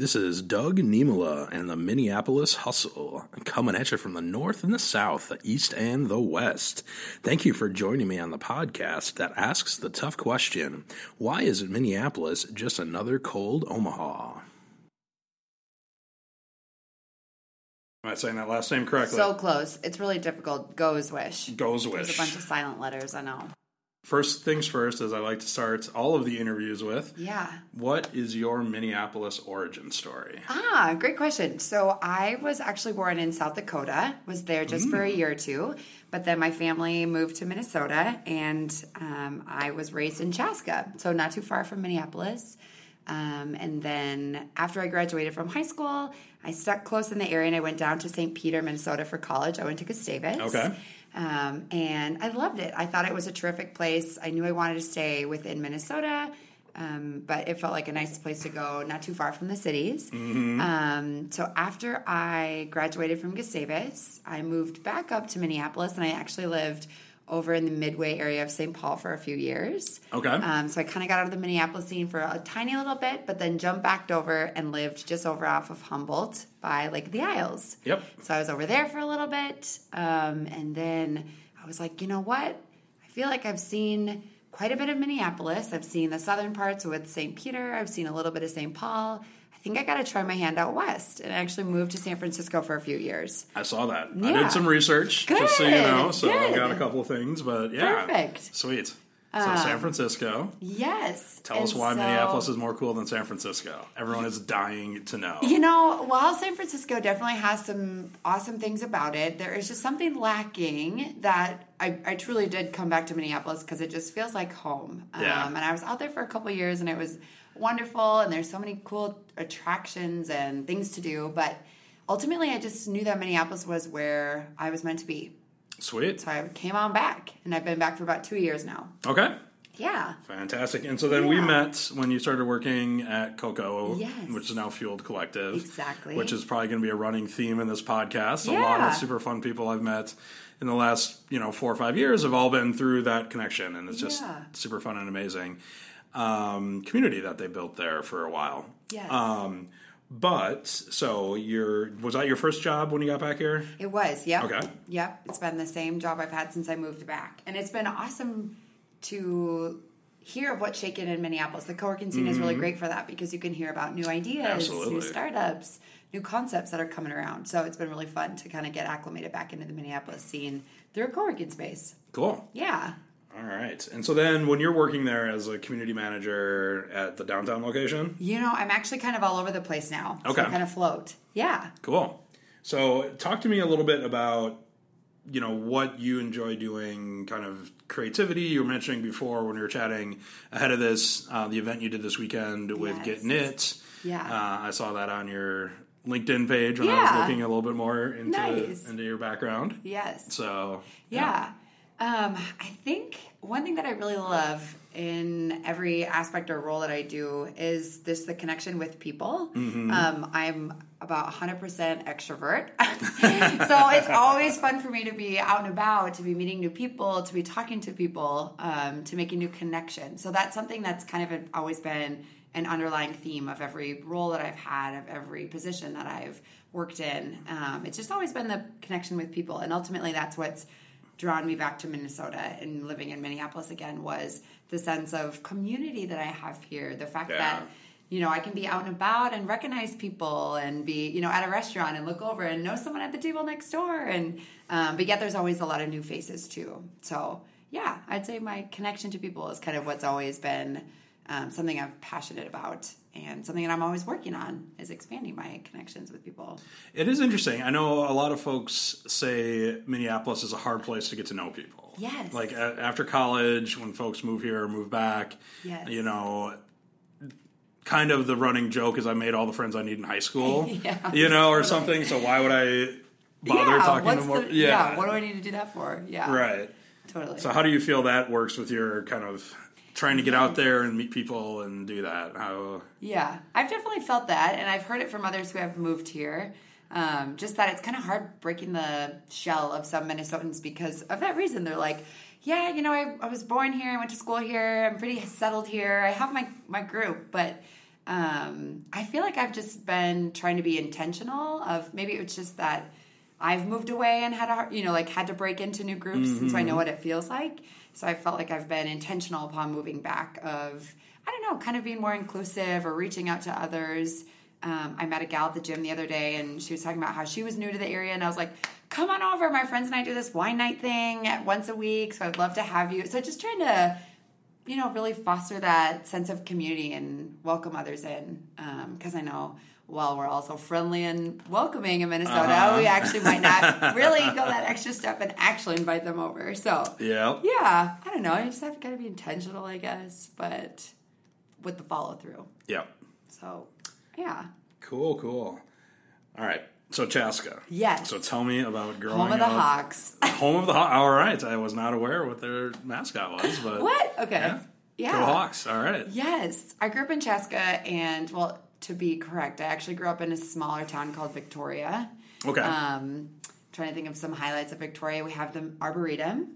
This is Doug Niemela and the Minneapolis Hustle, coming at you from the north and the south, the east and the west. Thank you for joining me on the podcast that asks the tough question why is it Minneapolis just another cold Omaha? Am I saying that last name correctly? So close. It's really difficult. Goes wish. Goes wish. There's a bunch of silent letters. I know. First things first, as I like to start all of the interviews with, Yeah. what is your Minneapolis origin story? Ah, great question. So I was actually born in South Dakota. Was there just for a year or two, but then my family moved to Minnesota, and um, I was raised in Chaska, so not too far from Minneapolis. Um, and then after I graduated from high school, I stuck close in the area, and I went down to St. Peter, Minnesota, for college. I went to Gustavus. Okay. Um, and I loved it. I thought it was a terrific place. I knew I wanted to stay within Minnesota, um, but it felt like a nice place to go, not too far from the cities. Um, so after I graduated from Gustavus, I moved back up to Minneapolis, and I actually lived over in the Midway area of St. Paul for a few years. Okay. Um, so I kind of got out of the Minneapolis scene for a tiny little bit, but then jumped back over and lived just over off of Humboldt by Lake the Isles. Yep. So I was over there for a little bit, um, and then I was like, you know what? I feel like I've seen quite a bit of Minneapolis. I've seen the southern parts with St. Peter. I've seen a little bit of St. Paul. I think I got to try my hand out west, and I actually moved to San Francisco for a few years. I saw that. I did some research, just so you know. So I got a couple of things, but yeah, Perfect. Um, sweet. So San Francisco. Yes. Tell us why so- Minneapolis is more cool than San Francisco. Everyone is dying to know. You know, while San Francisco definitely has some awesome things about it, there is just something lacking that I, I truly did come back to Minneapolis because it just feels like home. Yeah. Um, and I was out there for a couple of years and it was wonderful and there's so many cool attractions and things to do. But ultimately, I just knew that Minneapolis was where I was meant to be. Sweet. So I came on back and I've been back for about two years now. Okay. Yeah. Fantastic. And so then we met when you started working at Coco, Yes. which is now Fueled Collective. Exactly. Which is probably going to be a running theme in this podcast. A lot of super fun people I've met in the last, you know, four or five years have all been through that connection. And it's just Yeah. super fun and amazing um, community that they built there for a while. Yes. Um, but so your was that your first job when you got back here? It was, yep. Okay. Yep. It's been the same job I've had since I moved back. And it's been awesome to hear of what's shaken in Minneapolis. The co-working scene is really great for that because you can hear about new ideas, Mm-hmm. Absolutely. new startups, new concepts that are coming around. So it's been really fun to kind of get acclimated back into the Minneapolis scene through a co-working space. Cool. Yeah. All right. And so then when you're working there as a community manager at the downtown location, You know, I'm actually kind of all over the place now. Okay. Kind of float. Yeah. Cool. So, talk to me a little bit about you know what you enjoy doing, kind of creativity. You were mentioning before when we were chatting ahead of this, uh, the event you did this weekend with Yes. Get Knit. Yeah. uh, I saw that on your LinkedIn page when I was looking a little bit more into Nice. into your background. Yes. So, Yeah. Um, I think one thing that I really love in every aspect or role that I do is this the connection with people. Um, I'm about 100% extrovert. so it's always fun for me to be out and about, to be meeting new people, to be talking to people, um, to make a new connection. So that's something that's kind of always been an underlying theme of every role that I've had, of every position that I've worked in. Um, it's just always been the connection with people. And ultimately, that's what's drawn me back to Minnesota and living in Minneapolis again was the sense of community that I have here. The fact Yeah. that you know I can be out and about and recognize people and be you know at a restaurant and look over and know someone at the table next door and um, but yet there's always a lot of new faces too. So yeah, I'd say my connection to people is kind of what's always been um, something I'm passionate about and something that I'm always working on is expanding my connections with people. it is interesting. I know a lot of folks say Minneapolis is a hard place to get to know people. Yes. Like a- after college, when folks move here or move back, Yes. you know, kind of the running joke is I made all the friends I need in high school, Yeah, you know, or something. So why would I bother talking to more? the- yeah, what do I need to do that for? Yeah, right. totally. So how do you feel that works with your kind of trying to get out there and meet people and do that? How? Yeah, I've definitely felt that, and I've heard it from others who have moved here. Um, just that it's kind of hard breaking the shell of some Minnesotans because of that reason. They're like, yeah, you know, I, I was born here, I went to school here, I'm pretty settled here, I have my, my group, but um, I feel like I've just been trying to be intentional. Of maybe it's just that I've moved away and had a you know like had to break into new groups, and so I know what it feels like. So I felt like I've been intentional upon moving back. Of I don't know, kind of being more inclusive or reaching out to others. Um, I met a gal at the gym the other day, and she was talking about how she was new to the area, and I was like, "Come on over, my friends and I do this wine night thing once a week, so I'd love to have you." So just trying to you know, really foster that sense of community and welcome others in. Because I know while we're also friendly and welcoming in Minnesota, Uh-huh. we actually might not really go that extra step and actually invite them over. So, Yeah. yeah, I don't know. I just have to kind of be intentional, I guess, but with the follow through. Yeah. So, yeah. Cool, cool. All right. So Chaska. Yes. So tell me about growing Home of the up. Hawks. Home of the Hawks. All right. I was not aware what their mascot was, but what? Okay. Yeah. Yeah. Go Hawks. All right. Yes, I grew up in Chaska, and well, to be correct, I actually grew up in a smaller town called Victoria. Okay. Um, trying to think of some highlights of Victoria. We have the Arboretum.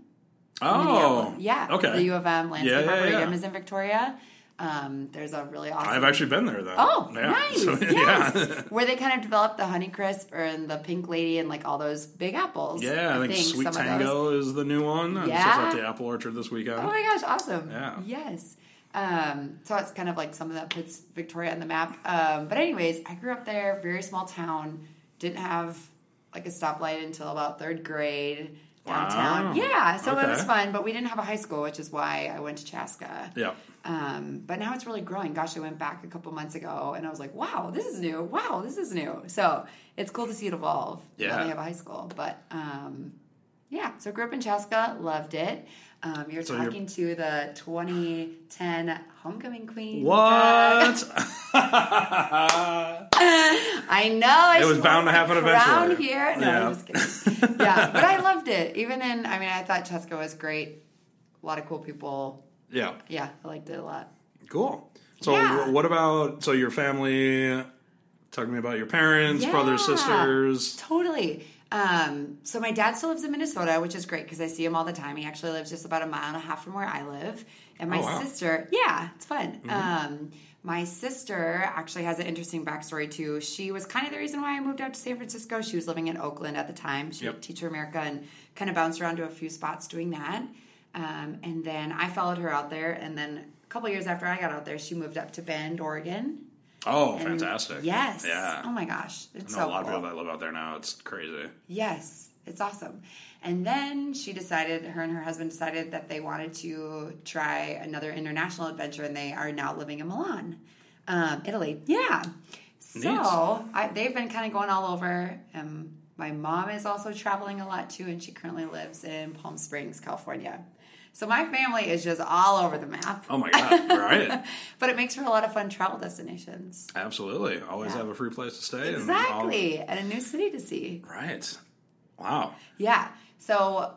oh. yeah. Okay. The U of M Landscape Yeah, yeah, Arboretum yeah. is in Victoria. Um, there's a really awesome. I've actually been there though. Oh, Yeah. nice! So, yes, where they kind of developed the Honeycrisp and the Pink Lady and like all those big apples. Yeah, I think, Sweet some Tango is the new one. I'm just Yeah. at the Apple Orchard this weekend. Oh my gosh, awesome. Yeah. Yes. Um, so it's kind of like something that puts Victoria on the map. Um, but anyways, I grew up there, very small town, didn't have like a stoplight until about third grade downtown. Wow. Yeah, so it was fun, but we didn't have a high school, which is why I went to Chaska. Yeah. Um, but now it's really growing. Gosh, I went back a couple months ago and I was like, wow, this is new. Wow, this is new. So it's cool to see it evolve. Now Yeah. they have a high school. But um, yeah, so grew up in Chaska, loved it. Um, you're So you're- talking to the 2010 homecoming queen. What? I know. I It was bound to happen eventually. here. No, Yeah. I'm just kidding. yeah, but I loved it. Even in, I mean, I thought Chaska was great. A lot of cool people. yeah. Yeah, I liked it a lot. Cool. So, Yeah. what about so your family? Talk to me about your parents, brothers, sisters. Totally. Um, so my dad still lives in Minnesota, which is great because I see him all the time. He actually lives just about a mile and a half from where I live. And my Oh, wow. sister, yeah, it's fun. Um, my sister actually has an interesting backstory too. She was kind of the reason why I moved out to San Francisco. She was living in Oakland at the time. She Yep. did Teacher America and kind of bounced around to a few spots doing that. Um, and then I followed her out there. And then a couple years after I got out there, she moved up to Bend, Oregon. Oh, And- fantastic! Yes. Yeah. Oh my gosh. It's I know so a lot of people that live out there now. It's crazy. Yes, it's awesome. And then she decided, her and her husband decided that they wanted to try another international adventure, and they are now living in Milan, um, Italy. Yeah. So I, they've been kind of going all over. Um, my mom is also traveling a lot too, and she currently lives in Palm Springs, California. So my family is just all over the map. Oh my god! right? But it makes for a lot of fun travel destinations. Absolutely. Always Yeah. have a free place to stay. and all- Exactly. And a new city to see. right. Wow. Yeah. So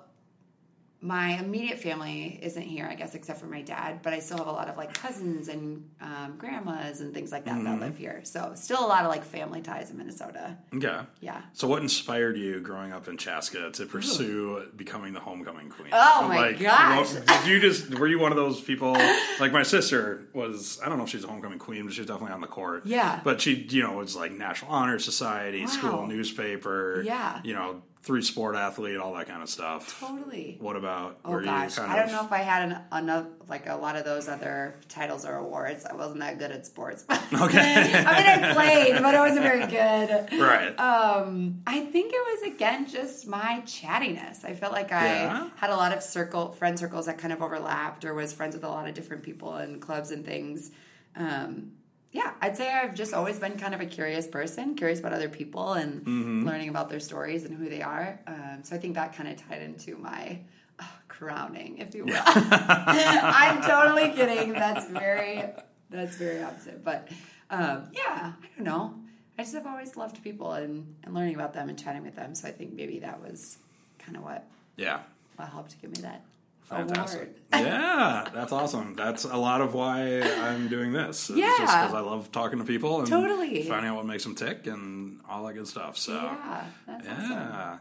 my immediate family isn't here, I guess, except for my dad, but I still have a lot of like cousins and um, grandmas and things like that Mm-hmm. that live here. So still a lot of like family ties in Minnesota. Yeah. Yeah. So, what inspired you growing up in Chaska to pursue becoming the homecoming queen? Oh, my like, gosh. did you just were you one of those people? Like my sister was. I don't know if she's a homecoming queen, but she's definitely on the court. Yeah. But she, you know, was like National Honor Society, Wow. school newspaper. Yeah. You know, three sport athlete, all that kind of stuff. Totally. What about? Oh were gosh, you kind I of? don't know if I had an, enough like a lot of those other titles or awards. I wasn't that good at sports. Okay. I mean, I played, but I wasn't very good. Right. Um, I think it was again just my chattiness. I felt like I Yeah? had a lot of circle friend circles that kind of overlapped, or was friends with a lot of different people and clubs and things. Um, yeah, I'd say I've just always been kind of a curious person, curious about other people and Mm-hmm. learning about their stories and who they are. Um, so I think that kind of tied into my uh, crowning, if you will. I'm totally kidding. That's very that's very opposite. But um, yeah, I don't know. I just have always loved people and, and learning about them and chatting with them. So I think maybe that was kind of what, yeah. what helped give me that Oh, Fantastic. award. yeah, that's awesome. That's a lot of why I'm doing this. It's Yeah. just because I love talking to people and Totally. finding out what makes them tick and all that good stuff. So Yeah, that's awesome. yeah.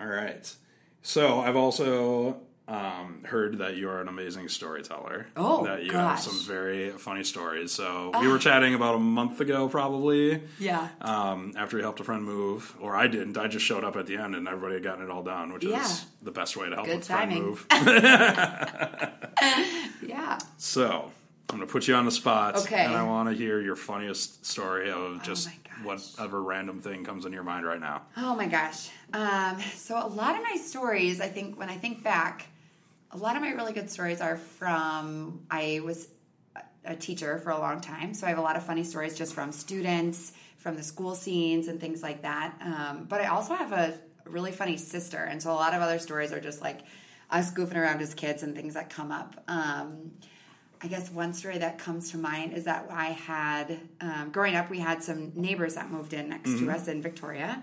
All right. So I've also um, heard that you are an amazing storyteller. Oh, that you gosh. have some very funny stories. So we were chatting about a month ago, probably. Yeah. Um, after we helped a friend move, or I didn't. I just showed up at the end, and everybody had gotten it all done, which Yeah. is the best way to help Good a friend move. Yeah. so I'm going to put you on the spot, Okay. and I want to hear your funniest story of just Oh whatever random thing comes in your mind right now. Oh my gosh. Um, so a lot of my stories, I think, when I think back, a lot of my really good stories are from I was a- teacher for a long time, so I have a lot of funny stories just from students, from the school scenes, and things like that. Um, but I also have a really funny sister, and so a lot of other stories are just like us goofing around as kids and things that come up. Um, I guess one story that comes to mind is that I had, um, growing up, we had some neighbors that moved in next Mm-hmm. to us in Victoria.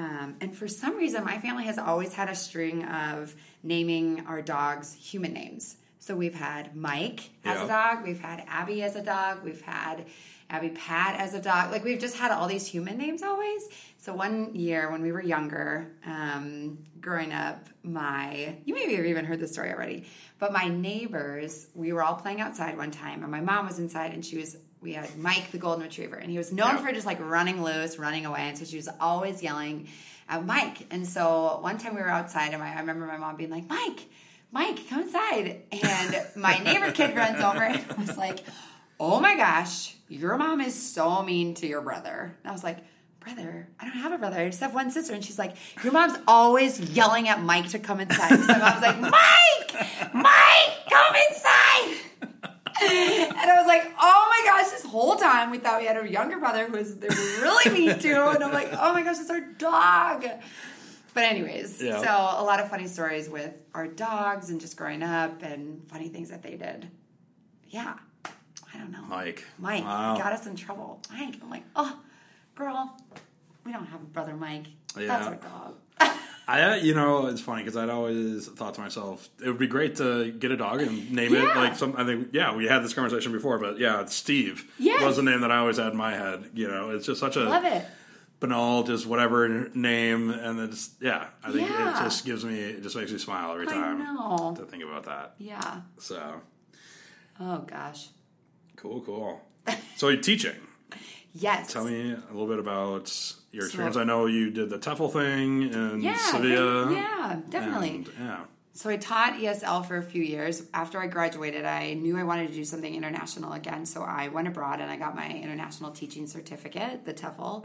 Um, and for some reason, my family has always had a string of naming our dogs human names. So we've had Mike as Yeah. a dog, we've had Abby as a dog, we've had Abby Pat as a dog. Like we've just had all these human names always. So one year when we were younger, um, growing up, my you maybe have even heard this story already, but my neighbors, we were all playing outside one time, and my mom was inside, and she was. We had Mike the golden retriever, and he was known Yeah. for just like running loose, running away, and so she was always yelling at Mike. And so one time we were outside, and I remember my mom being like, "Mike, Mike, come inside!" And my neighbor kid runs over and was like, "Oh my gosh, your mom is so mean to your brother." And I was like, "Brother, I don't have a brother. I just have one sister." And she's like, "Your mom's always yelling at Mike to come inside." So my mom's like, "Mike, Mike, come inside!" And I was like, "Oh my gosh!" This whole time we thought we had a younger brother who was really mean to, and I'm like, "Oh my gosh, it's our dog." But anyways, Yeah. so a lot of funny stories with our dogs and just growing up and funny things that they did. Yeah, I don't know. Mike. Mike Wow. got us in trouble. Mike, I'm like, oh, girl, we don't have a brother Mike. That's our dog. I, you know, it's funny because I'd always thought to myself, it would be great to get a dog and name it like some. I think, yeah, we had this conversation before, but yeah, Steve Yes. was the name that I always had in my head. You know, it's just such a Love it. banal, just whatever name, and then just yeah, I think Yeah. it just gives me, it just makes me smile every time to think about that. Yeah. So Oh gosh. cool, cool. So you're teaching. Yes. Tell me a little bit about your So- experience. I know you did the TEFL thing in Yeah. Sevilla. Yeah, definitely. and, yeah. So I taught ESL for a few years. After I graduated, I knew I wanted to do something international again, so I went abroad and I got my international teaching certificate, the TEFL,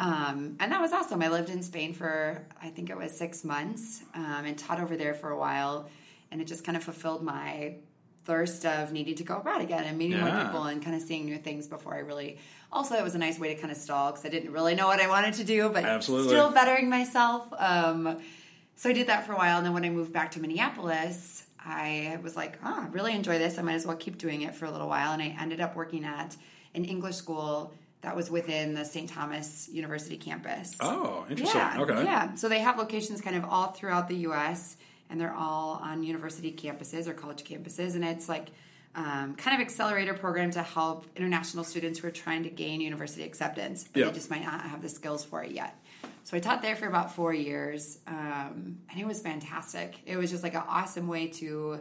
um, and that was awesome. I lived in Spain for I think it was six months um, and taught over there for a while, and it just kind of fulfilled my thirst of needing to go abroad again and meeting more people and kind of seeing new things before I really. Also, it was a nice way to kind of stall because I didn't really know what I wanted to do, but Absolutely. still bettering myself. Um, so I did that for a while, and then when I moved back to Minneapolis, I was like, "Oh, I really enjoy this. I might as well keep doing it for a little while." And I ended up working at an English school that was within the St. Thomas University campus. Oh, interesting. Yeah, okay. yeah. So they have locations kind of all throughout the U.S. and they're all on university campuses or college campuses, and it's like um, kind of accelerator program to help international students who are trying to gain university acceptance, but Yeah. they just might not have the skills for it yet. So I taught there for about four years, um, and it was fantastic. It was just like an awesome way to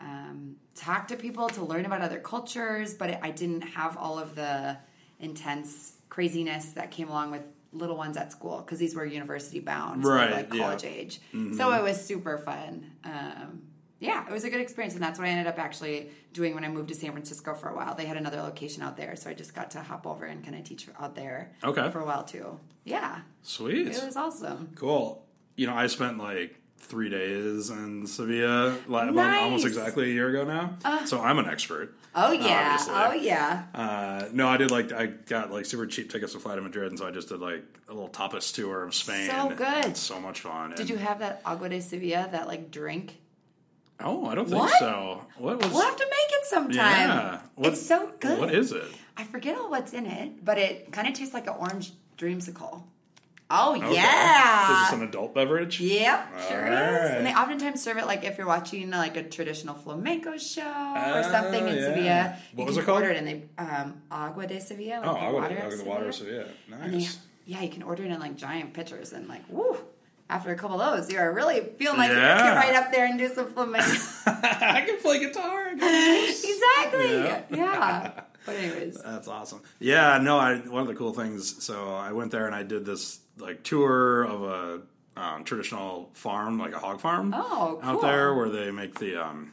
um, talk to people, to learn about other cultures, but I didn't have all of the intense craziness that came along with little ones at school because these were university bound, so Right, like yeah. college age. So it was super fun. Um, yeah, it was a good experience, and that's what I ended up actually doing when I moved to San Francisco for a while. They had another location out there, so I just got to hop over and kind of teach out there Okay. for a while too. Yeah, Sweet. it was awesome. Cool. You know, I spent like three days in Sevilla, like, Nice. almost exactly a year ago now. so I'm an expert. Oh yeah, Obviously. oh yeah. Uh, no, I did like I got like super cheap tickets to fly to Madrid, and so I just did like a little tapas tour of Spain. So good. It's so much fun. Did you have that agua de Sevilla, that like drink? Oh, I don't think What? so. What was? We'll have to make it sometime. yeah. What- it's so good. What is it? I forget all what's in it, but it kind of tastes like an orange dreamsicle. Oh Okay. yeah. Is this an adult beverage? Yep, sure is. And they oftentimes serve it like if you're watching like a traditional flamenco show or Oh, something in yeah. Sevilla. What was it called? Order it and they um, agua de Sevilla. Like Oh, I water of the water of Sevilla. Sevilla. And they, Nice. yeah, you can order it in like giant pitchers and like woo, after a couple of those, you are really feeling like you can get right up there and do some flamenco. I can play guitar. Exactly. Yeah. Yeah. But anyways, That's awesome. Yeah, no, I one of the cool things. So I went there and I did this like tour of a um, traditional farm, like a hog farm. Oh, cool. out there where they make the um,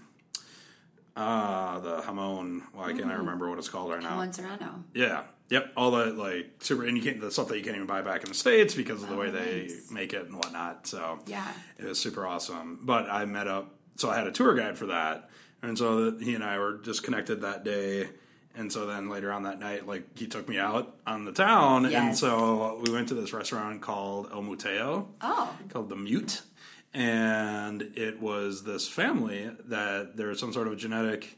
uh, the jamón. Why can't I remember what it's called right now? jamón serrano. Yeah. Yep. All the like super, and you can't the stuff that you can't even buy back in the states because of the Oh, way they make it and whatnot. So Yeah. it was super awesome. But I met up, so I had a tour guide for that, and so that he and I were just connected that day. And so then later on that night, like he took me out on the town, and so we went to this restaurant called El Muteo Oh, called the Mute, and it was this family that there's some sort of genetic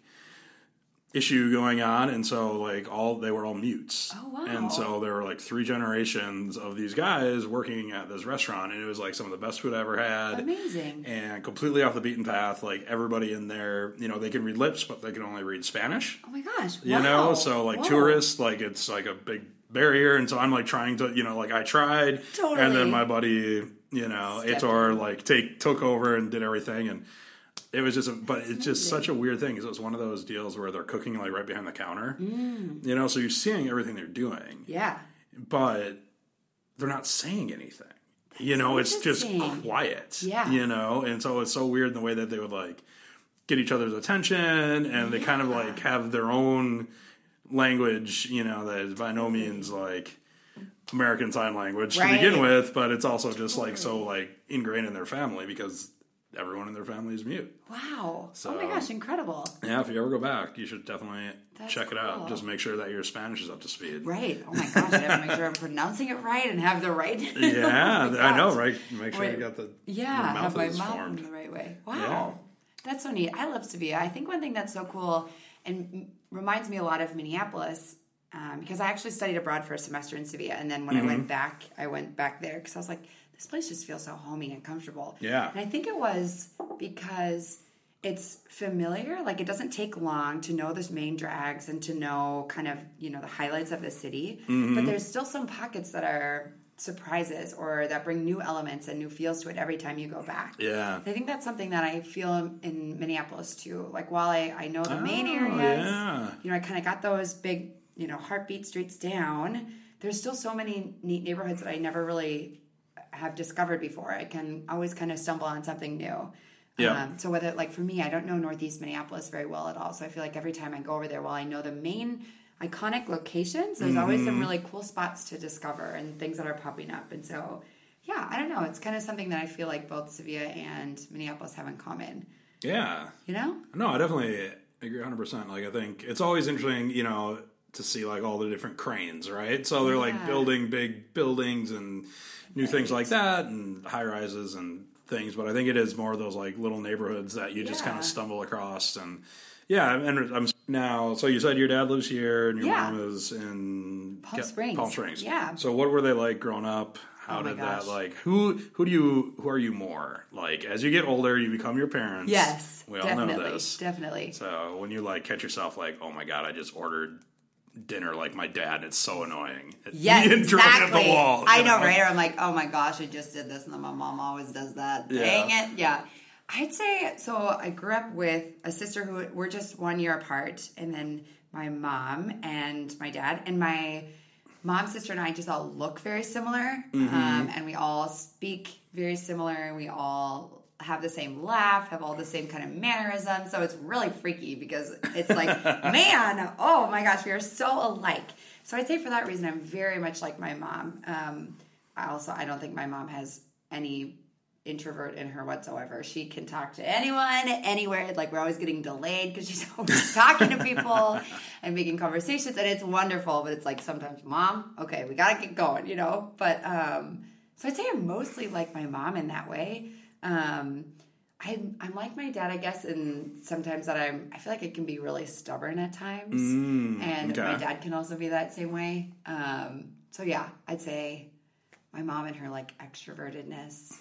issue going on, and so like all they were all mutes. Oh, wow. And so there were like three generations of these guys working at this restaurant, and it was like some of the best food I ever had. amazing. And completely off the beaten path. Like everybody in there, you know, they can read lips, but they can only read Spanish. Oh my gosh. You wow. know, so like Whoa. tourists, like it's like a big barrier, and so I'm like trying to, you know, like I tried, and then my buddy, you know, Aitor, in. like take took over and did everything, and it was just, a, but it's just such a weird thing because it was one of those deals where they're cooking like right behind the counter, Mm. you know, so you're seeing everything they're doing, Yeah. but they're not saying anything. you know, it's just quiet. Yeah. You know, and so it's so weird in the way that they would like get each other's attention and they kind of like have their own language, you know, that is by no means like American Sign Language to begin with, but it's also just like so like ingrained in their family because everyone in their family is mute. Wow. So- oh my gosh, incredible. Yeah, if you ever go back, you should definitely That's check it out. Just make sure that your Spanish is up to speed. Right. Oh my gosh, I have to make sure I'm pronouncing it right and have the right. Yeah, Oh I know, right? Make sure you got the Yeah, have my is mouth formed. in the right way. Wow. Yeah. That's so neat. I love Sevilla. I think one thing that's so cool and reminds me a lot of Minneapolis um, because I actually studied abroad for a semester in Sevilla. And then when Mm-hmm. I went back, I went back there because I was like, this place just feels so homey and comfortable. Yeah. And I think it was because it's familiar. Like it doesn't take long to know the main drags and to know kind of, you know, the highlights of the city. Mm-hmm. But there's still some pockets that are surprises or that bring new elements and new feels to it every time you go back. Yeah. I think that's something that I feel in Minneapolis too. Like while I, I know the main Oh, areas, yeah. you know, I kind of got those big, you know, heartbeat streets down. There's still so many neat neighborhoods that I never really have discovered before. I can always kind of stumble on something new. Yeah. Um, so whether like for me, I don't know Northeast Minneapolis very well at all. So I feel like every time I go over there, while I know the main iconic locations, there's always Mm-hmm. some really cool spots to discover and things that are popping up. And so, yeah, I don't know. It's kind of something that I feel like both Sevilla and Minneapolis have in common. Yeah. You know? No, I definitely agree 100%. Like, I think it's always interesting, you know, to see like all the different cranes, right? So they're like building big buildings and new things like that and high rises and things. But I think it is more of those like little neighborhoods that you just kind of stumble across. And yeah, and I'm now, so you said your dad lives here and your Yeah. mom is in Palm Springs. Palm Springs. Yeah. So what were they like growing up? How Oh did gosh. that like who who do you who are you more like as you get older you become your parents Yes. we all definitely. know this Definitely. so when you like catch yourself like, oh my god, I just ordered dinner like my dad, it's so annoying. Yes, You drove it exactly. wall. I you know, right? Or I'm like, oh my gosh, I just did this, and then my mom always does that. Yeah. Dang it, yeah. I'd say so. I grew up with a sister who we're just one year apart, and then my mom and my dad, and my mom, sister, and I just all look very similar, Mm-hmm. um, and we all speak very similar, and we all have the same laugh, have all the same kind of mannerisms. So it's really freaky because it's like, man, oh my gosh, we are so alike. So I'd say for that reason, I'm very much like my mom. Um, I also I don't think my mom has any introvert in her whatsoever. She can talk to anyone, anywhere. Like we're always getting delayed because she's always talking to people and making conversations, and it's wonderful. But it's like sometimes, mom, okay, we gotta get going, you know. But um, so I'd say I'm mostly like my mom in that way. Um, I'm, I'm like my dad, I guess, and sometimes that I'm. I feel like I can be really stubborn at times, and okay. my dad can also be that same way. Um, so yeah, I'd say my mom and her like extrovertedness,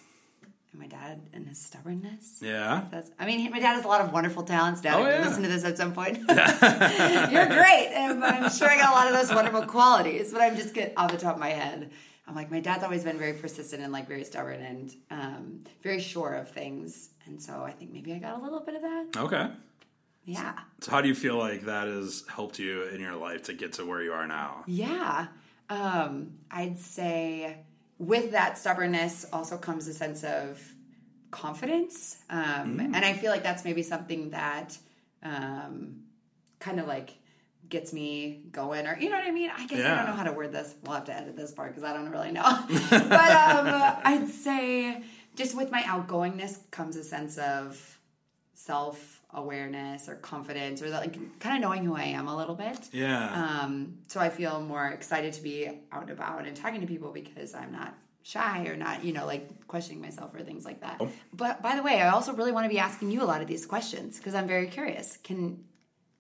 and my dad and his stubbornness. Yeah. That's. I mean, my dad has a lot of wonderful talents. Dad, Oh, yeah. listen to this at some point, you're great. And I'm sure I got a lot of those wonderful qualities, but I'm just get off the top of my head. I'm like, my dad's always been very persistent and like very stubborn and um, very sure of things. And so I think maybe I got a little bit of that. Okay. Yeah. So how do you feel like that has helped you in your life to get to where you are now? Yeah. Um, I'd say with that stubbornness also comes a sense of confidence. Um, And I feel like that's maybe something that um, kind of like gets me going or you know what I mean? I guess I don't know how to word this. We'll have to edit this part because I don't really know. but um, I'd say just with my outgoingness comes a sense of self awareness or confidence or like kind of knowing who I am a little bit. Yeah. Um, so I feel more excited to be out and about and talking to people because I'm not shy or not, you know, like questioning myself or things like that. But by the way, I also really want to be asking you a lot of these questions because I'm very curious. Can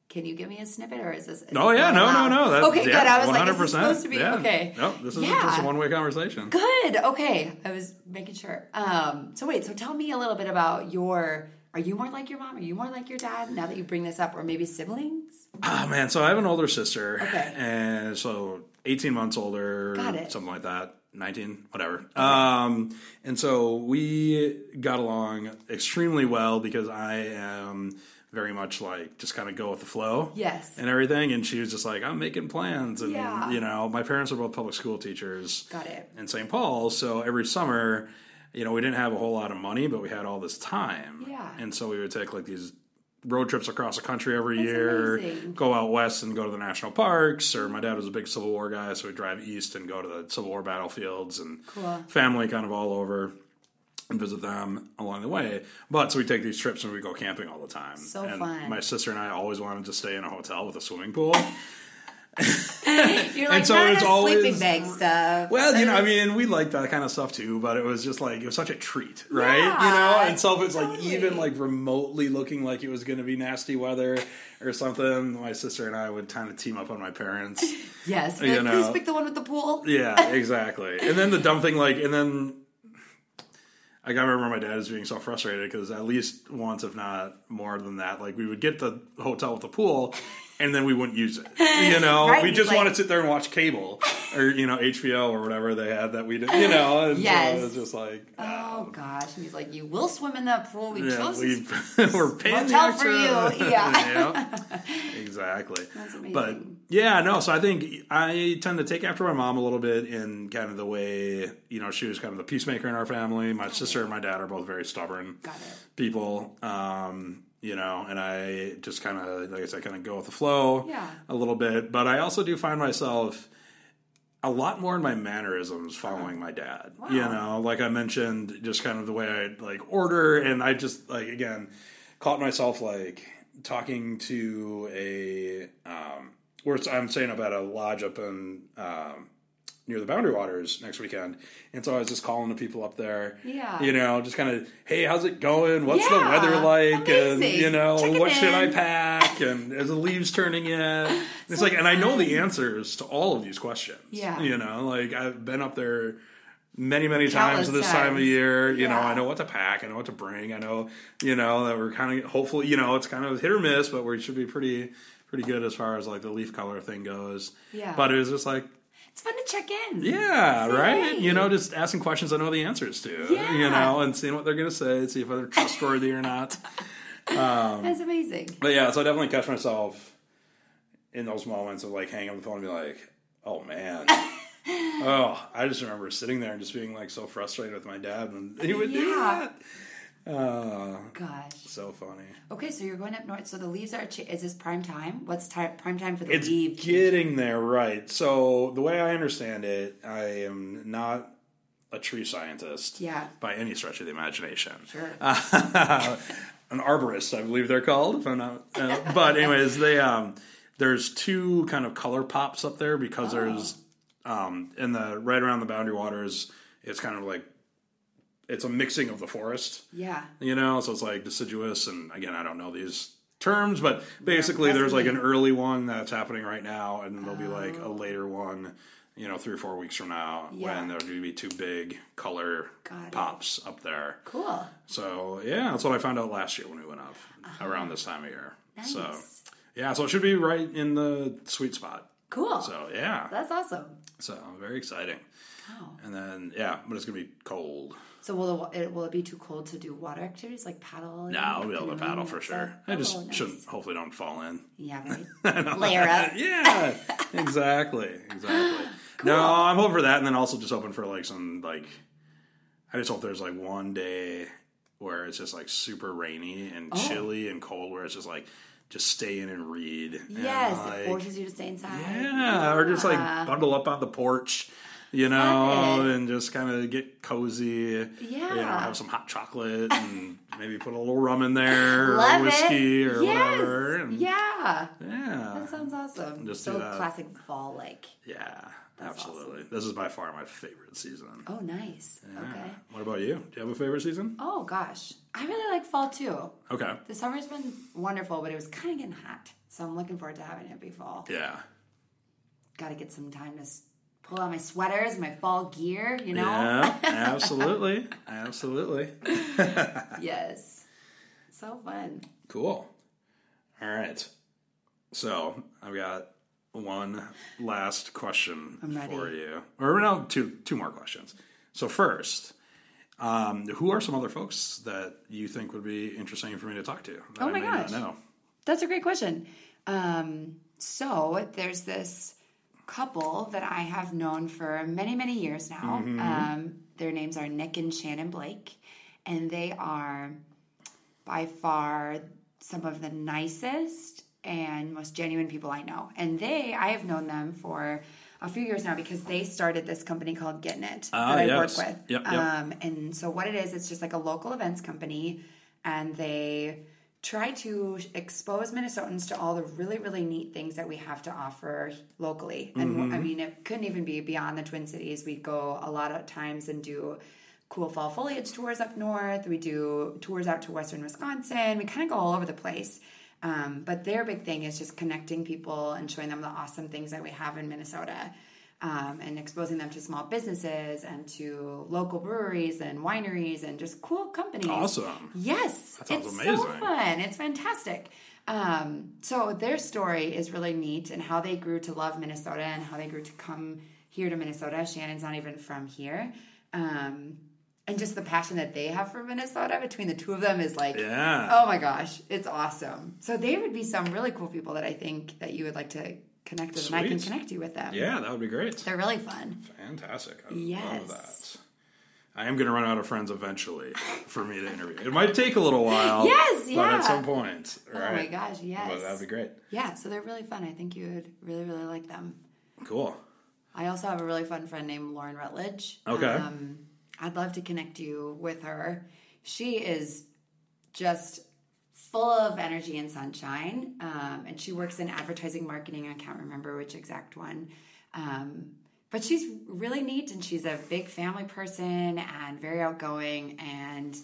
can you give me a snippet or is this? is oh this yeah, no, no, no. That, okay, yeah, good. I was like, 100%. this supposed to be yeah. okay? No, this isn't Yeah. just a one way conversation. Good. Okay. I was making sure. Um, so wait, so tell me a little bit about your are you more like your mom? Are you more like your dad now that you bring this up? Or maybe siblings? Ah man, so I have an older sister. Okay. And so 18 months older, Got it. something like that. 19, whatever. Um, and so we got along extremely well because I am very much like just kind of go with the flow. Yes. And everything. And she was just like, I'm making plans. And, Yeah. you know, my parents are both public school teachers Got it. in St. Paul. So every summer, you know, we didn't have a whole lot of money, but we had all this time. Yeah. And so we would take like these road trips across the country every That's year, amazing. go out west and go to the national parks. Or my dad was a big Civil War guy, so we'd drive east and go to the Civil War battlefields and Cool. family kind of all over and visit them along the way. But so we take these trips and we go camping all the time. So and fun. My sister and I always wanted to stay in a hotel with a swimming pool. You're like so not it's always- sleeping bag stuff. Well, you know, I mean, we like that kind of stuff too, but it was just like it was such a treat, right? Yeah, you know, and so if it's like totally. even like remotely looking like it was going to be nasty weather or something, my sister and I would kind of team up on my parents. yes, you like, know. please pick the one with the pool. yeah, exactly. And then the dumb thing, like, and then I gotta remember my dad is being so frustrated because at least once, if not more than that, like we would get the hotel with the pool. And then we wouldn't use it. You know, Right, we just like- want to sit there and watch cable or, you know, HBO or whatever they had that we did, you know. And Yes. so it was just like, Oh gosh, and he's like, "You will swim in that pool. We yeah, chose we, this we're paying the motel for you." Yeah. Exactly. But yeah, no. So I think I tend to take after my mom a little bit in kind of the way you know she was kind of the peacemaker in our family. My sister and my dad are both very stubborn Got it. people. Um, you know, and I just kind of, like I said, kind of go with the flow Yeah. a little bit. But I also do find myself a lot more in my mannerisms following my dad. You know, like I mentioned, just kind of the way I like order, and I just like again caught myself like talking to a um, where I'm saying about a lodge up in um, near the Boundary Waters next weekend, and so I was just calling the people up there. Yeah. you know, just kind of, hey, how's it going? What's the weather like? And you know, Checking what should I pack? And is the leaves turning yet? And it's like, and I know the answers to all of these questions. Yeah. you know, like I've been up there many many times Countless this time of year you know i know what to pack i know what to bring i know you know that we're kind of hopefully you know it's kind of hit or miss but we should be pretty pretty good as far as like the leaf color thing goes Yeah. but it was just like It's fun to check in. yeah Say right hey. you know just asking questions i know the answers to Yeah. you know and seeing what they're gonna say see if they're trustworthy or not um, That's amazing. but yeah so i definitely catch myself in those moments of like hanging up the phone and be like oh man Oh, I just remember sitting there and just being like so frustrated with my dad when he would do Yeah. that. Uh, Gosh. so funny. Okay, so you're going up north. So the leaves are. Cha- is this prime time? What's time? Prime time for the It's getting there, right? So the way I understand it, I am not a tree scientist, Yeah. by any stretch of the imagination. Sure. An arborist, I believe they're called. If I'm not, uh, but anyways, they um, there's two kind of color pops up there because Oh. there's um, in the right around the boundary waters. It's kind of like it's a mixing of the forest. yeah. you know so it's like deciduous and again i don't know these terms but basically there's like an early one that's happening right now and then there'll be like a later one you know three or four weeks from now Oh. Yeah. when there'll be two big color Got it. pops up there Cool. so yeah that's what i found out last year when we went up around this time of year so Uh-huh. Nice. yeah so it should be right in the sweet spot Cool. So yeah, That's awesome. so very exciting. Wow. And then yeah, but it's gonna be cold. So will it, will it be too cold to do water activities like paddle? No, I'll be able to paddle for sure. I just oh, nice. shouldn't. Hopefully, don't fall in. Yeah, right. Layer up. yeah, exactly, exactly. No, I'm hoping for that, and then also just hoping for like some like. I just hope there's like one day where it's just like super rainy and Oh. chilly and cold, where it's just like just stay in and read. and, Yes, like, it forces you to stay inside. yeah, or just like bundle up on the porch. You know, and just kind of get cozy. You know, Yeah. have some hot chocolate and maybe put a little rum in there or whiskey it. or yes. whatever. And Yeah. yeah. That sounds awesome. Just so classic fall like. Yeah, That's absolutely. This is by far my favorite season. Oh, nice. Yeah. Okay. What about you? Do you have a favorite season? Oh gosh, I really like fall too. Okay. The summer's been wonderful, but it was kind of getting hot, so I'm looking forward to having it be fall. Yeah. Got to get some time to pull out my sweaters, my fall gear. You know. Yeah, absolutely. absolutely. Yes. So fun. Cool. All right. So I've got one last question I'm ready. for you. Or no, two two more questions. So first, um, who are some other folks that you think would be interesting for me to talk to? That Oh I my may not gosh. know? That's a great question. Um, so there's this couple that I have known for many, many years now. Mm-hmm. Um, their names are Nick and Shannon Blake, and they are by far some of the nicest and most genuine people I know. And they, I have known them for a few years now because they started this company called Get Knit Ah, that I yes. work with. Yep, yep. Um, and so what it is, it's just like a local events company, and they try to expose Minnesotans to all the really, really neat things that we have to offer locally. And Mm-hmm. I mean, it couldn't even be beyond the Twin Cities. We go a lot of times and do cool fall foliage tours up north. We do tours out to western Wisconsin. We kind of go all over the place. Um, but their big thing is just connecting people and showing them the awesome things that we have in Minnesota um, and exposing them to small businesses and to local breweries and wineries and just cool companies. Awesome. Yes, That sounds it's amazing. so fun. It's fantastic. Um, so their story is really neat and how they grew to love Minnesota and how they grew to come here to Minnesota. Shannon's not even from here. Um, and just the passion that they have for Minnesota between the two of them is like, Yeah. oh my gosh, it's awesome. So they would be some really cool people that I think that you would like to connect with, and I can connect you with them. Yeah, that would be great. They're really fun. Fantastic. I Yes. love that. I am going to run out of friends eventually for me to interview. It might take a little while. Yes, But yeah. at some point. Oh my gosh, yes. But that'd be great. Yeah, so they're really fun. I think you would really, really like them. Cool. I also have a really fun friend named Lauren Rutledge. Okay. Um, I'd love to connect you with her. She is just full of energy and sunshine, um, and she works in advertising marketing. I can't remember which exact one. Um, but she's really neat and she's a big family person and very outgoing and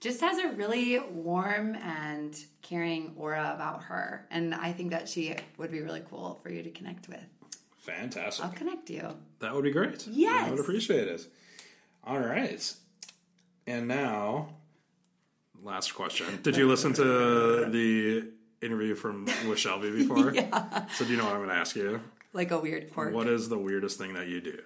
just has a really warm and caring aura about her. And I think that she would be really cool for you to connect with. Fantastic. I'll connect you. That would be great. Yes. I would appreciate it. All right. And now, last question. Did you listen to the interview from with Shelby before? Yeah. So do you know what I'm going to ask you? Like a weird quirk. What is the weirdest thing that you do?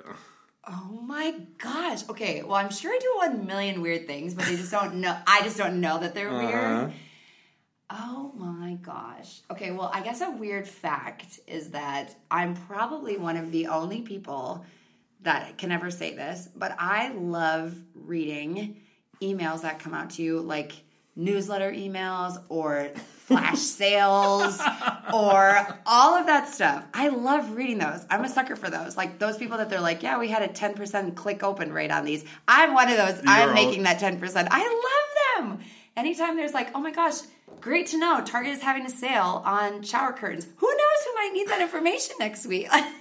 Oh my gosh. Okay. Well, I'm sure I do one million weird things, but they just don't know. I just don't know that they're Uh-huh. weird. Oh my gosh. Okay. Well, I guess a weird fact is that I'm probably one of the only people that can ever say this, but I love reading emails that come out to you like newsletter emails or flash sales or all of that stuff. I love reading those. I'm a sucker for those. Like those people that they're like, yeah, we had a 10% click open rate on these. I'm one of those. I'm all- making that 10%. I love them. Anytime there's like, oh my gosh, great to know. Target is having a sale on shower curtains. Who knows who might need that information next week?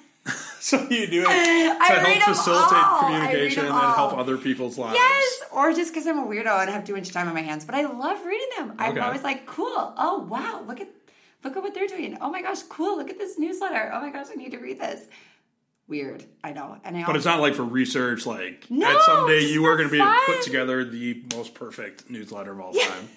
So you do it to I help facilitate communication and help other people's lives. Yes, or just because I'm a weirdo and have too much time on my hands. But I love reading them. I'm Okay. always like, cool. Oh wow, look at look at what they're doing. Oh my gosh, cool. Look at this newsletter. Oh my gosh, I need to read this. Weird, I know. And I But it's not like for research, like No, someday you are going to be able to fun. put together the most perfect newsletter of all time.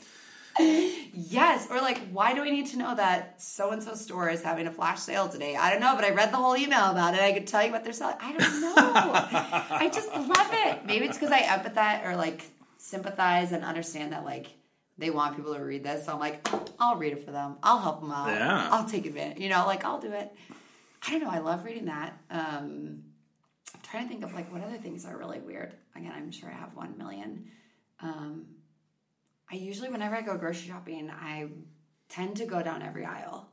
Yes, or like, why do I need to know that so and so store is having a flash sale today? I don't know, but I read the whole email about it. I could tell you what they're selling. I don't know. I just love it. Maybe it's because I empathize or like sympathize and understand that like they want people to read this. So I'm like, I'll read it for them. I'll help them out. Yeah. I'll take advantage. You know, like I'll do it. I don't know. I love reading that. Um, I'm trying to think of like what other things are really weird. Again, I'm sure I have one million. Um, I usually, whenever I go grocery shopping, I tend to go down every aisle,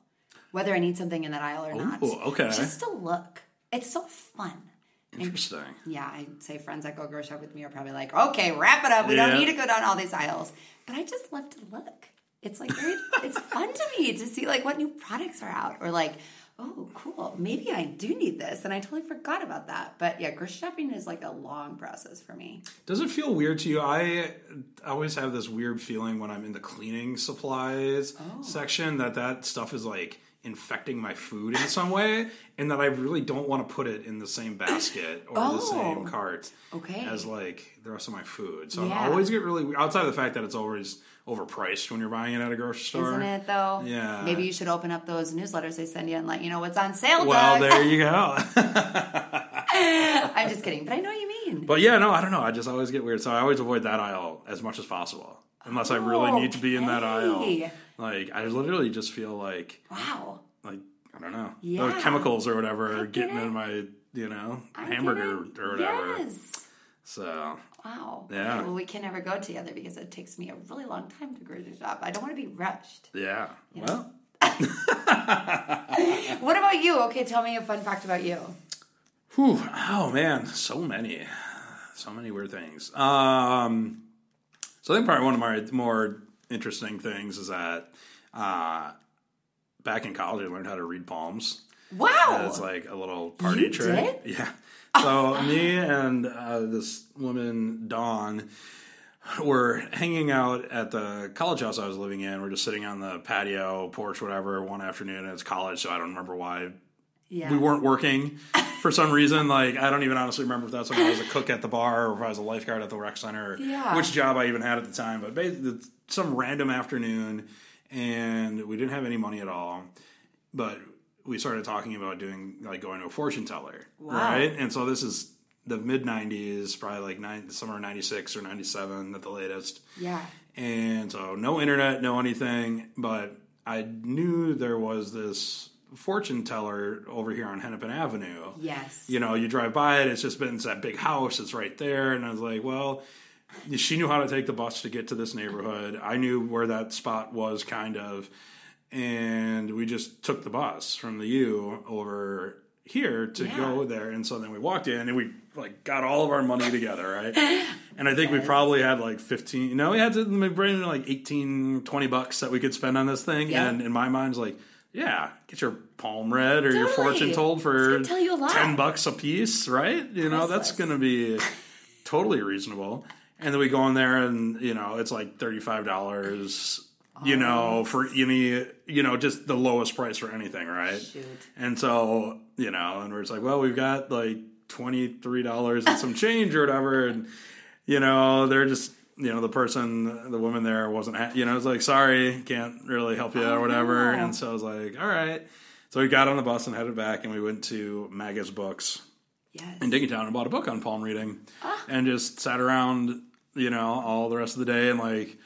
whether I need something in that aisle or not. Okay. Just to look. It's so fun. And Interesting. yeah, I'd say friends that go grocery shop with me are probably like, okay, wrap it up. We don't need to go down all these aisles. But I just love to look. It's like very, it's fun to me to see like what new products are out or like, oh, cool. Maybe I do need this, and I totally forgot about that. But yeah, grocery shopping is like a long process for me. Does it feel weird to you? I always have this weird feeling when I'm in the cleaning supplies Oh. section that that stuff is like infecting my food in some way, and that I really don't want to put it in the same basket or the Oh. same cart Okay. as like the rest of my food. So Yeah. I always get really outside of the fact that it's always overpriced when you're buying it at a grocery store. Isn't it though? Yeah. Maybe you should open up those newsletters they send you and let you know what's on sale. Well, Doug. there you go. I'm just kidding, but I know what you mean. But yeah, no, I don't know. I just always get weird. So I always avoid that aisle as much as possible. Unless I really need to be in that aisle. Oh, like I literally just feel like wow. like I don't know. Yeah. Those chemicals or whatever getting it. in my, you know, I hamburger or whatever. Yes. So Wow. Yeah. Okay, well, we can never go together because it takes me a really long time to grocery shop. I don't want to be rushed. yeah. Well, What about you? Okay, tell me a fun fact about you. whew, oh man, so many. So many weird things. Um so I think probably one of my more interesting things is that uh back in college I learned how to read palms. Wow. It's like a little party You trick. Yeah. So me and uh, this woman Dawn were hanging out at the college house I was living in. We're just sitting on the patio, porch, whatever, one afternoon. And it's college, so I don't remember why yeah. we weren't working for some reason. Like I don't even honestly remember if that's when I was a cook at the bar or if I was a lifeguard at the rec center, or Yeah. which job I even had at the time. But basically, some random afternoon, and we didn't have any money at all. But we started talking about doing like going to a fortune teller, Wow. right? And so this is the mid '90s, probably like nine, somewhere '96 or '97 at the latest. Yeah. And so no internet, no anything, but I knew there was this fortune teller over here on Hennepin Avenue. Yes. You know, you drive by it, it's just been it's that big house, it's right there. And I was like, well, she knew how to take the bus to get to this neighborhood. I knew where that spot was kind of. And we just took the bus from the U over here to Yeah. go there. And so then we walked in and we like got all of our money together, right? And I think we probably had like 15, you know, we had to bring in like 18, 20 bucks that we could spend on this thing. Yeah. And in my mind, it's like, yeah, get your palm read or your fortune told for tell you a lot. 10 bucks a piece, right? You know, that's going to be totally reasonable. And then we go in there and, you know, it's like $35, you know, for any, you know, just the lowest price for anything, right? Shoot. And so, you know, and we're just like, well, we've got like $23 and some change or whatever. And, you know, they're just, you know, the person, the woman there wasn't, ha- you know, it's like, sorry, can't really help you or Oh, whatever. no. And so I was like, all right. So we got on the bus and headed back and we went to Magus Books Yes. in Dinkytown and bought a book on palm reading Ah. and just sat around, you know, all the rest of the day and like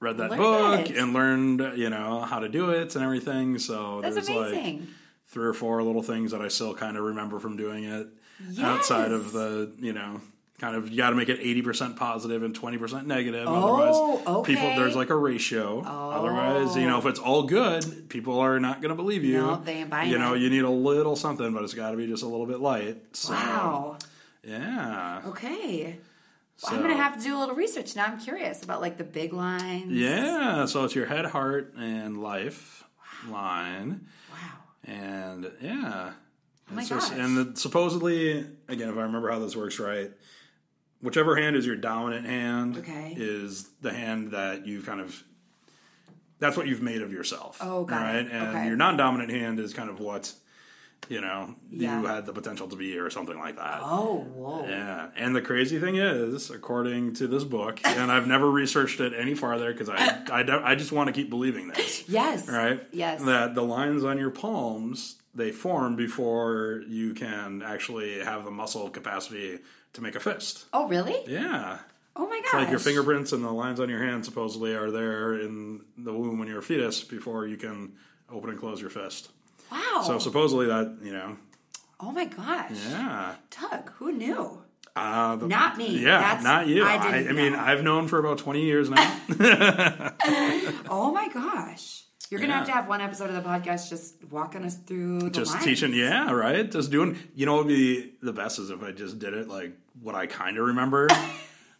read that Learned book it. and learned, you know, how to do it and everything. So That's there's like three or four little things that I still kind of remember from doing it Yes. outside of the, you know, kind of you got to make it 80% positive and 20% negative. Oh, Otherwise, people okay. there's like a ratio. oh. Otherwise, you know, if it's all good, people are not going to believe you. No, they ain't buying You know, it. you need a little something, but it's got to be just a little bit light. So, wow. Yeah. Okay. Well, I'm gonna have to do a little research now. I'm curious about like the big lines. Yeah, so it's your head, heart, and life line, Wow. and yeah, Oh just- gosh. and the, supposedly, again, if I remember how this works right, whichever hand is your dominant hand Okay. is the hand that you've kind of that's what you've made of yourself. Oh, got it. right, and Okay. your non-dominant hand is kind of what you know, Yeah. you had the potential to be or something like that. Oh, whoa. Yeah, and the crazy thing is, according to this book, and I've never researched it any farther because I, I, don't- I just want to keep believing this, Yes. right? Yes. That the lines on your palms they form before you can actually have the muscle capacity to make a fist. Oh, really? Yeah, Oh my gosh. like your fingerprints and the lines on your hand supposedly are there in the womb when you're a fetus before you can open and close your fist. Wow. So supposedly that you know, oh my gosh. yeah. Doug, who knew? Uh, the- Not me. Yeah, That's- not you. I I, I, mean. I've known for about 20 years now. Oh my gosh. You're going to Yeah. have to have one episode of the podcast just walking us through the just lines. teaching, yeah, right? Just doing, you know, what would be the best is if I just did it like what I kind of remember.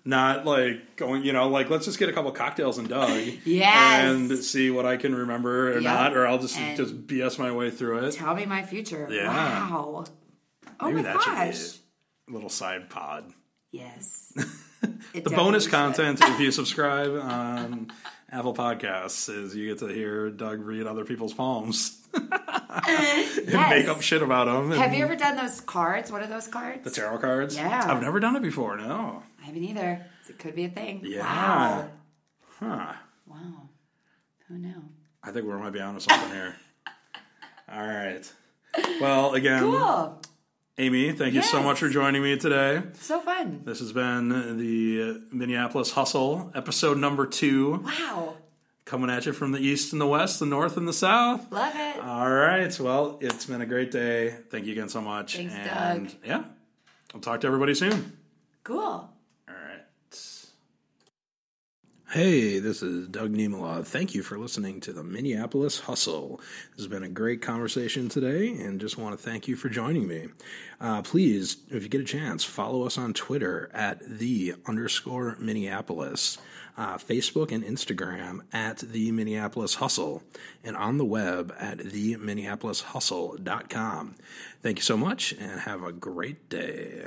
Not like going, you know, like let's just get a couple cocktails and Doug, Yes. and see what I can remember or Yep. not, or I'll just And- just BS my way through it. Tell me my future. Yeah. Wow. Oh Maybe my gosh. little side pod. Yes. The bonus content, if you subscribe on Apple Podcasts, is you get to hear Doug read other people's palms and make up shit about them. Have you ever done those cards? What are those cards? the tarot cards? Yeah. I've never done it before. No. I haven't either. It could be a thing. Yeah. Wow. Huh. Wow. Who knew? I think we might be onto something here. All right. Well, again, Cool. Amy, thank you so much for joining me today. So fun. This has been the Minneapolis Hustle, episode number two, Wow. coming at you from the east and the west, the north and the south. Love it. All right. Well, it's been a great day. Thank you again so much. Thanks, and Doug. yeah, I'll talk to everybody soon. Cool. Hey, this is Doug Niemela. Thank you for listening to the Minneapolis Hustle. This has been a great conversation today, and just want to thank you for joining me. Uh, please, if you get a chance, follow us on Twitter at the underscore Minneapolis, uh, Facebook and Instagram at the Minneapolis Hustle, and on the web at the Minneapolis Hustle.com. Thank you so much, and have a great day.